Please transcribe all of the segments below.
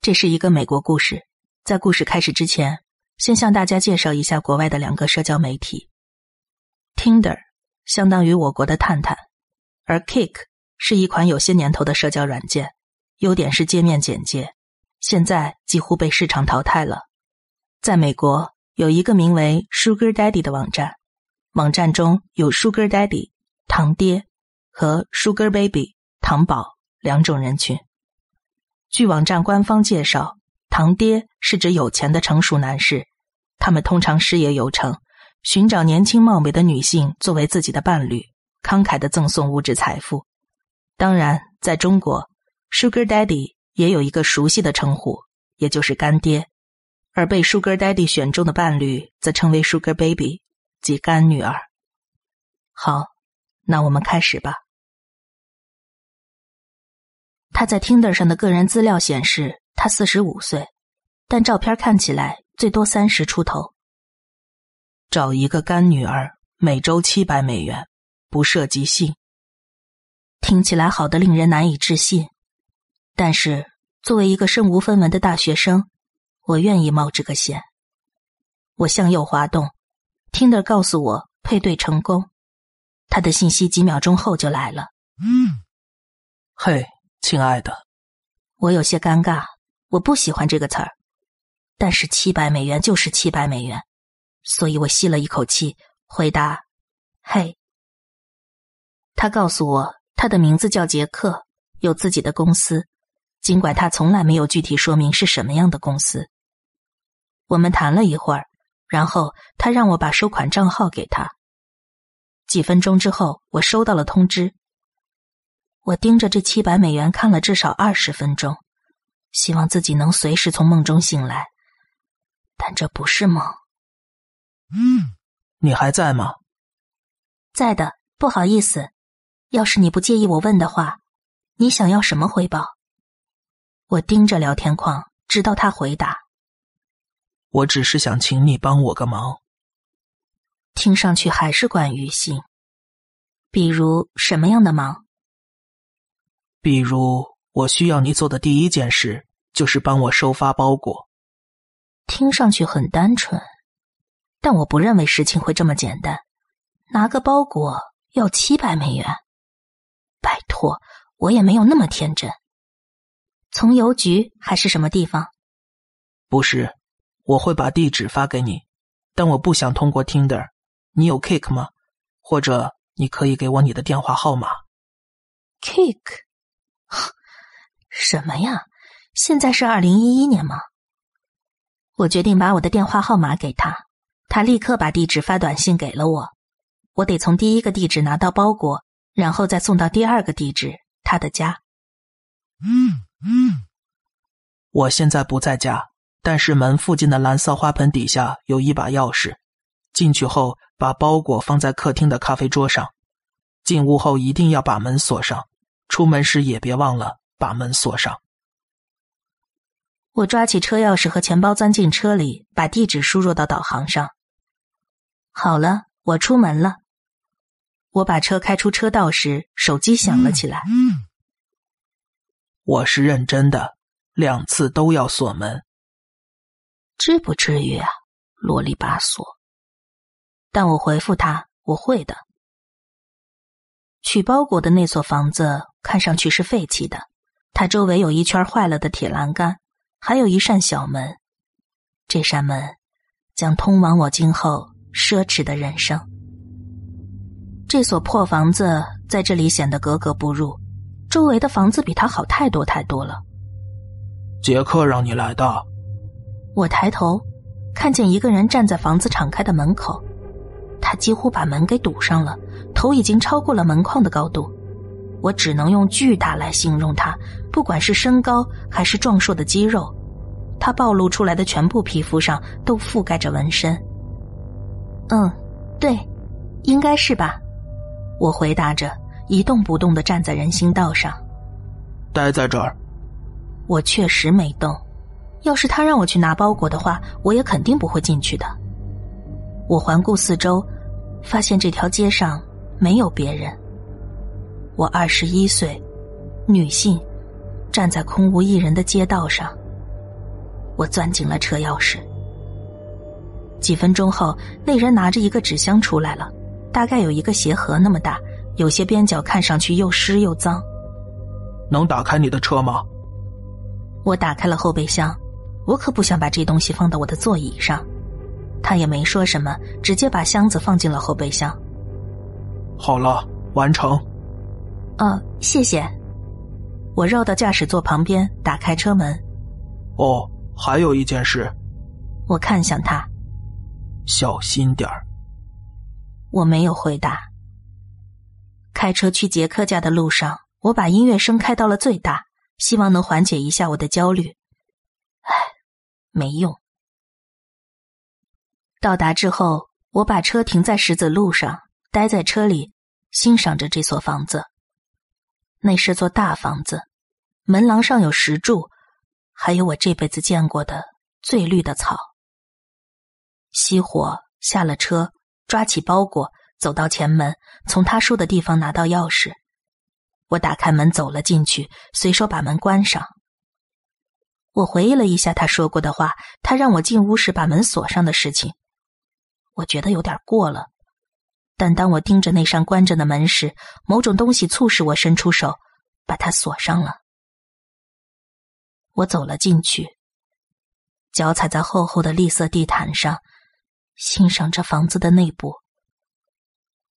这是一个美国故事。在故事开始之前，先向大家介绍一下国外的两个社交媒体。Tinder 相当于我国的探探，而 Kick 是一款有些年头的社交软件，优点是界面简洁，现在几乎被市场淘汰了。在美国，有一个名为 Sugar Daddy 的网站，网站中有 Sugar Daddy 糖爹和 Sugar Baby 糖宝两种人群。据网站官方介绍，堂爹是指有钱的成熟男士，他们通常事业有成。寻找年轻貌美的女性作为自己的伴侣，慷慨的赠送物质财富。当然，在中国，Sugar Daddy 也有一个熟悉的称呼，也就是干爹。而被 Sugar Daddy 选中的伴侣则称为 Sugar Baby，即干女儿。好，那我们开始吧。他在 Tinder 上的个人资料显示，他四十五岁，但照片看起来最多三十出头。找一个干女儿，每周七百美元，不涉及性。听起来好的令人难以置信，但是作为一个身无分文的大学生，我愿意冒这个险。我向右滑动，，Tinder 告诉我配对成功。他的信息几秒钟后就来了。嗯，嘿，亲爱的，我有些尴尬，我不喜欢这个词儿，但是七百美元就是七百美元。所以我吸了一口气，回答：“嘿。”他告诉我，他的名字叫杰克，有自己的公司，尽管他从来没有具体说明是什么样的公司。我们谈了一会儿，然后他让我把收款账号给他。几分钟之后，我收到了通知。我盯着这七百美元看了至少二十分钟，希望自己能随时从梦中醒来，但这不是梦。嗯，你还在吗？在的，不好意思。要是你不介意我问的话，你想要什么回报？我盯着聊天框，直到他回答。我只是想请你帮我个忙。听上去还是关于性，比如什么样的忙？比如我需要你做的第一件事就是帮我收发包裹。听上去很单纯。但我不认为事情会这么简单，拿个包裹要七百美元，拜托，我也没有那么天真。从邮局还是什么地方？不是，我会把地址发给你，但我不想通过 Tinder。你有 Cake 吗？或者你可以给我你的电话号码？Kick？什么呀？现在是二零一一年吗？我决定把我的电话号码给他。他立刻把地址发短信给了我，我得从第一个地址拿到包裹，然后再送到第二个地址他的家。嗯嗯，我现在不在家，但是门附近的蓝色花盆底下有一把钥匙。进去后把包裹放在客厅的咖啡桌上，进屋后一定要把门锁上，出门时也别忘了把门锁上。我抓起车钥匙和钱包，钻进车里，把地址输入到导航上。好了，我出门了。我把车开出车道时，手机响了起来。嗯，我是认真的，两次都要锁门。至不至于啊，啰里吧嗦。但我回复他，我会的。取包裹的那所房子看上去是废弃的，它周围有一圈坏了的铁栏杆，还有一扇小门。这扇门将通往我今后。奢侈的人生。这所破房子在这里显得格格不入，周围的房子比它好太多太多了。杰克让你来的。我抬头，看见一个人站在房子敞开的门口，他几乎把门给堵上了，头已经超过了门框的高度。我只能用巨大来形容他，不管是身高还是壮硕的肌肉，他暴露出来的全部皮肤上都覆盖着纹身。嗯，对，应该是吧。我回答着，一动不动的站在人行道上。待在这儿。我确实没动。要是他让我去拿包裹的话，我也肯定不会进去的。我环顾四周，发现这条街上没有别人。我二十一岁，女性，站在空无一人的街道上，我攥紧了车钥匙。几分钟后，那人拿着一个纸箱出来了，大概有一个鞋盒那么大，有些边角看上去又湿又脏。能打开你的车吗？我打开了后备箱，我可不想把这东西放到我的座椅上。他也没说什么，直接把箱子放进了后备箱。好了，完成。哦，谢谢。我绕到驾驶座旁边，打开车门。哦，还有一件事。我看向他，小心点儿。我没有回答。开车去杰克家的路上，我把音乐声开到了最大，希望能缓解一下我的焦虑。唉，没用。到达之后，我把车停在石子路上，待在车里，欣赏着这所房子。那是座大房子，门廊上有石柱，还有我这辈子见过的最绿的草。熄火，下了车，抓起包裹，走到前门，从他说的地方拿到钥匙。我打开门走了进去，随手把门关上。我回忆了一下他说过的话，他让我进屋时把门锁上的事情。我觉得有点过了，但当我盯着那扇关着的门时，某种东西促使我伸出手，把它锁上了。我走了进去，脚踩在厚厚的绿色地毯上，欣赏着房子的内部。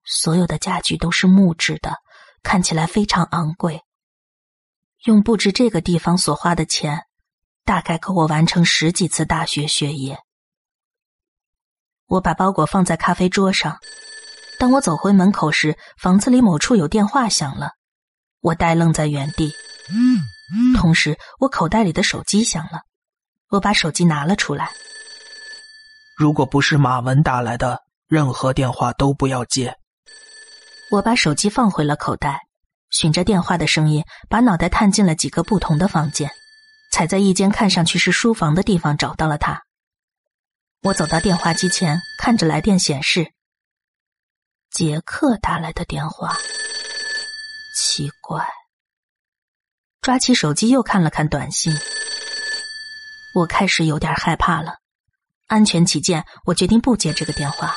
所有的家具都是木质的，看起来非常昂贵。用布置这个地方所花的钱，大概够我完成十几次大学学业。我把包裹放在咖啡桌上，当我走回门口时，房子里某处有电话响了，我呆愣在原地。同时，我口袋里的手机响了，我把手机拿了出来。如果不是马文打来的，任何电话都不要接。我把手机放回了口袋，循着电话的声音，把脑袋探进了几个不同的房间，才在一间看上去是书房的地方找到了他。我走到电话机前，看着来电显示。杰克打来的电话，奇怪。抓起手机又看了看短信，我开始有点害怕了。安全起见，我决定不接这个电话。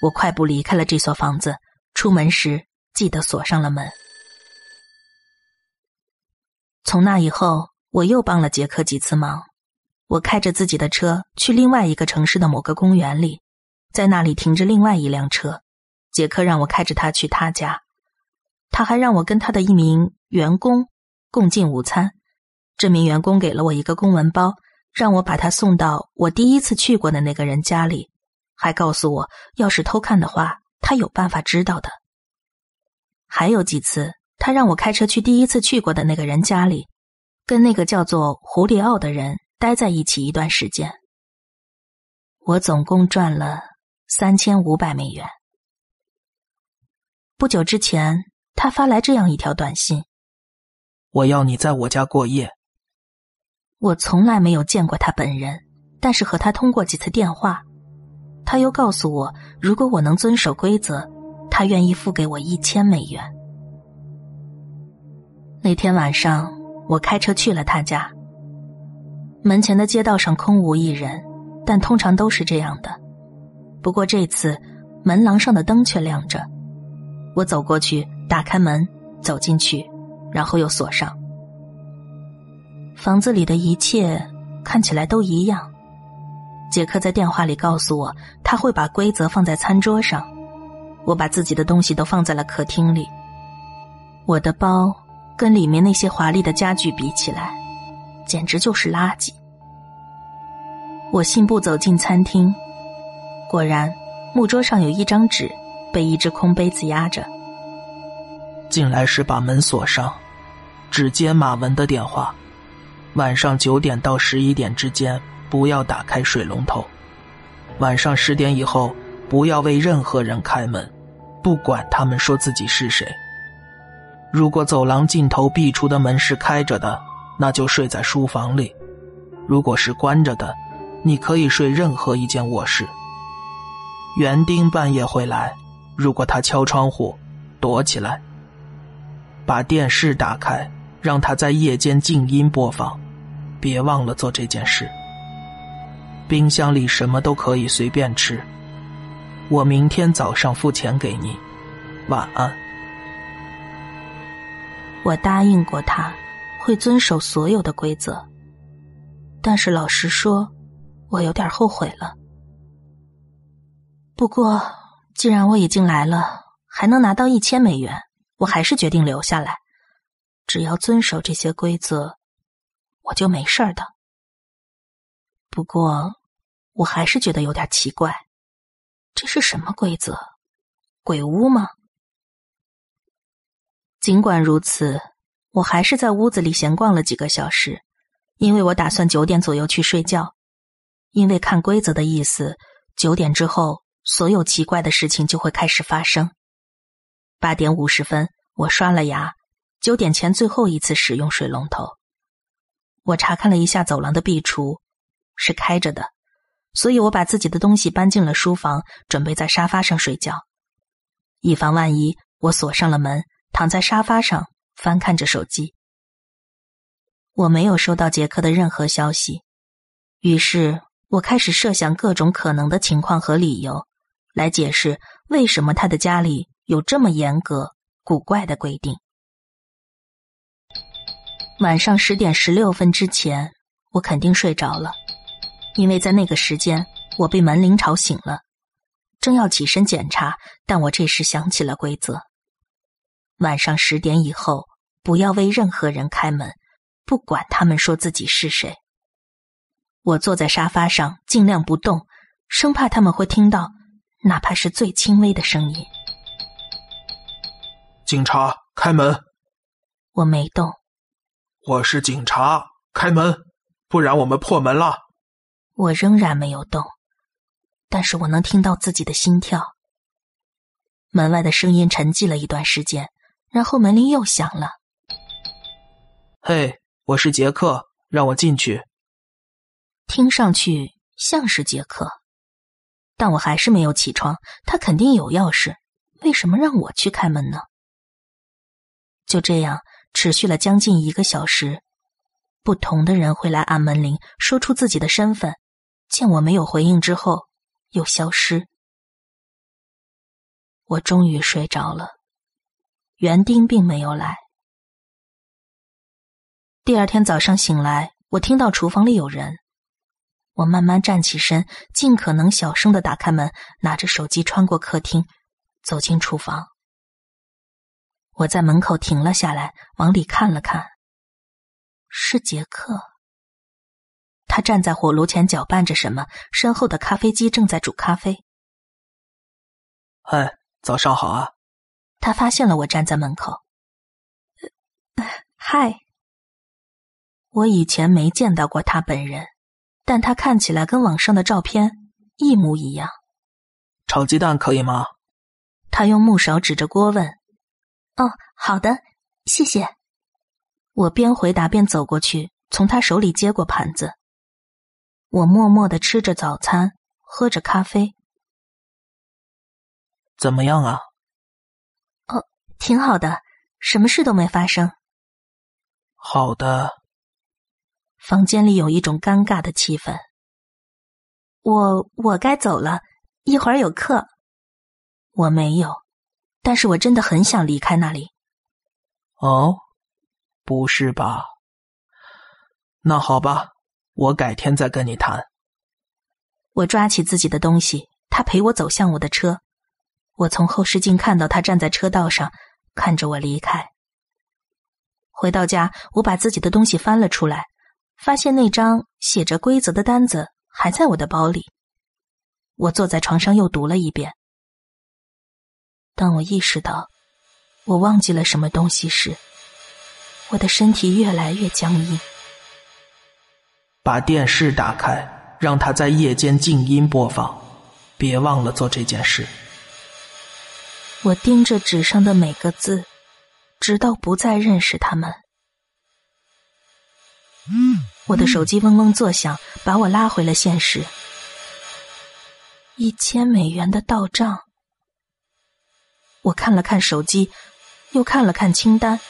我快步离开了这所房子，出门时记得锁上了门。从那以后，我又帮了杰克几次忙。我开着自己的车去另外一个城市的某个公园里，在那里停着另外一辆车。杰克让我开着他去他家，他还让我跟他的一名员工共进午餐。这名员工给了我一个公文包，让我把他送到我第一次去过的那个人家里，还告诉我，要是偷看的话，他有办法知道的。还有几次，他让我开车去第一次去过的那个人家里，跟那个叫做胡里奥的人。待在一起一段时间，我总共赚了三千五百美元。不久之前，他发来这样一条短信：“我要你在我家过夜。”我从来没有见过他本人，但是和他通过几次电话。他又告诉我，如果我能遵守规则，他愿意付给我一千美元。那天晚上，我开车去了他家。门前的街道上空无一人，但通常都是这样的。不过这次门廊上的灯却亮着。我走过去，打开门，走进去，然后又锁上。房子里的一切看起来都一样。杰克在电话里告诉我，他会把规则放在餐桌上。我把自己的东西都放在了客厅里。我的包跟里面那些华丽的家具比起来。简直就是垃圾！我信步走进餐厅，果然，木桌上有一张纸，被一只空杯子压着。进来时把门锁上，只接马文的电话。晚上九点到十一点之间不要打开水龙头。晚上十点以后不要为任何人开门，不管他们说自己是谁。如果走廊尽头壁橱的门是开着的。那就睡在书房里，如果是关着的，你可以睡任何一间卧室。园丁半夜会来，如果他敲窗户，躲起来。把电视打开，让他在夜间静音播放，别忘了做这件事。冰箱里什么都可以随便吃。我明天早上付钱给你。晚安。我答应过他，会遵守所有的规则。但是老实说，我有点后悔了。不过，既然我已经来了，还能拿到一千美元，我还是决定留下来。只要遵守这些规则，我就没事儿的。不过，我还是觉得有点奇怪，这是什么规则？鬼屋吗？尽管如此，我还是在屋子里闲逛了几个小时，因为我打算九点左右去睡觉。因为看规则的意思，九点之后。所有奇怪的事情就会开始发生。八点五十分，我刷了牙。九点前最后一次使用水龙头。我查看了一下走廊的壁橱，是开着的，所以我把自己的东西搬进了书房，准备在沙发上睡觉。以防万一，我锁上了门，躺在沙发上翻看着手机。我没有收到杰克的任何消息，于是我开始设想各种可能的情况和理由。来解释为什么他的家里有这么严格、古怪的规定。晚上十点十六分之前，我肯定睡着了，因为在那个时间我被门铃吵醒了，正要起身检查，但我这时想起了规则：晚上十点以后不要为任何人开门，不管他们说自己是谁。我坐在沙发上，尽量不动，生怕他们会听到。哪怕是最轻微的声音。警察，开门！我没动。我是警察，开门，不然我们破门了。我仍然没有动，但是我能听到自己的心跳。门外的声音沉寂了一段时间，然后门铃又响了。嘿，我是杰克，让我进去。听上去像是杰克。但我还是没有起床，他肯定有钥匙，为什么让我去开门呢？就这样持续了将近一个小时，不同的人会来按门铃，说出自己的身份，见我没有回应之后又消失。我终于睡着了，园丁并没有来。第二天早上醒来，我听到厨房里有人。我慢慢站起身，尽可能小声的打开门，拿着手机穿过客厅，走进厨房。我在门口停了下来，往里看了看，是杰克。他站在火炉前搅拌着什么，身后的咖啡机正在煮咖啡。嗨，早上好啊！他发现了我站在门口。嗨，我以前没见到过他本人。但他看起来跟网上的照片一模一样。炒鸡蛋可以吗？他用木勺指着锅问。哦，好的，谢谢。我边回答边走过去，从他手里接过盘子。我默默的吃着早餐，喝着咖啡。怎么样啊？哦，挺好的，什么事都没发生。好的。房间里有一种尴尬的气氛。我我该走了，一会儿有课。我没有，但是我真的很想离开那里。哦，不是吧？那好吧，我改天再跟你谈。我抓起自己的东西，他陪我走向我的车。我从后视镜看到他站在车道上，看着我离开。回到家，我把自己的东西翻了出来。发现那张写着规则的单子还在我的包里。我坐在床上又读了一遍。当我意识到我忘记了什么东西时，我的身体越来越僵硬。把电视打开，让它在夜间静音播放。别忘了做这件事。我盯着纸上的每个字，直到不再认识他们。我的手机嗡嗡作响，把我拉回了现实。一千美元的到账。我看了看手机，又看了看清单。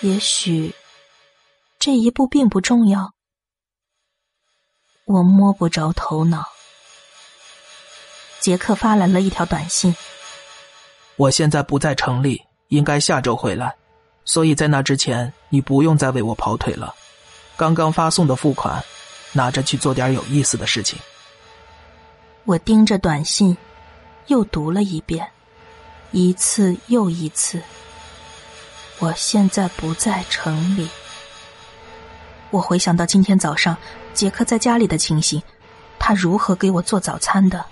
也许这一步并不重要。我摸不着头脑。杰克发来了一条短信：“我现在不在城里，应该下周回来，所以在那之前，你不用再为我跑腿了。刚刚发送的付款，拿着去做点有意思的事情。”我盯着短信，又读了一遍，一次又一次。我现在不在城里。我回想到今天早上杰克在家里的情形，他如何给我做早餐的。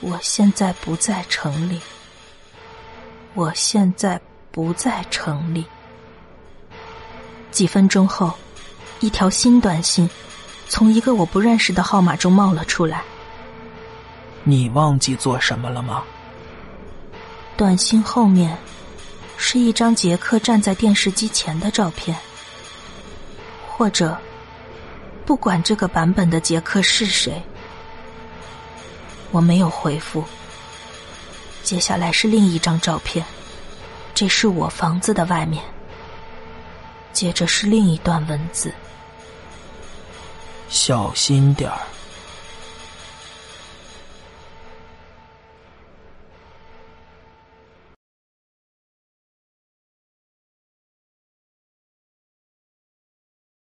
我现在不在城里。我现在不在城里。几分钟后，一条新短信从一个我不认识的号码中冒了出来。你忘记做什么了吗？短信后面是一张杰克站在电视机前的照片。或者，不管这个版本的杰克是谁，我没有回复。接下来是另一张照片，这是我房子的外面。接着是另一段文字：小心点儿。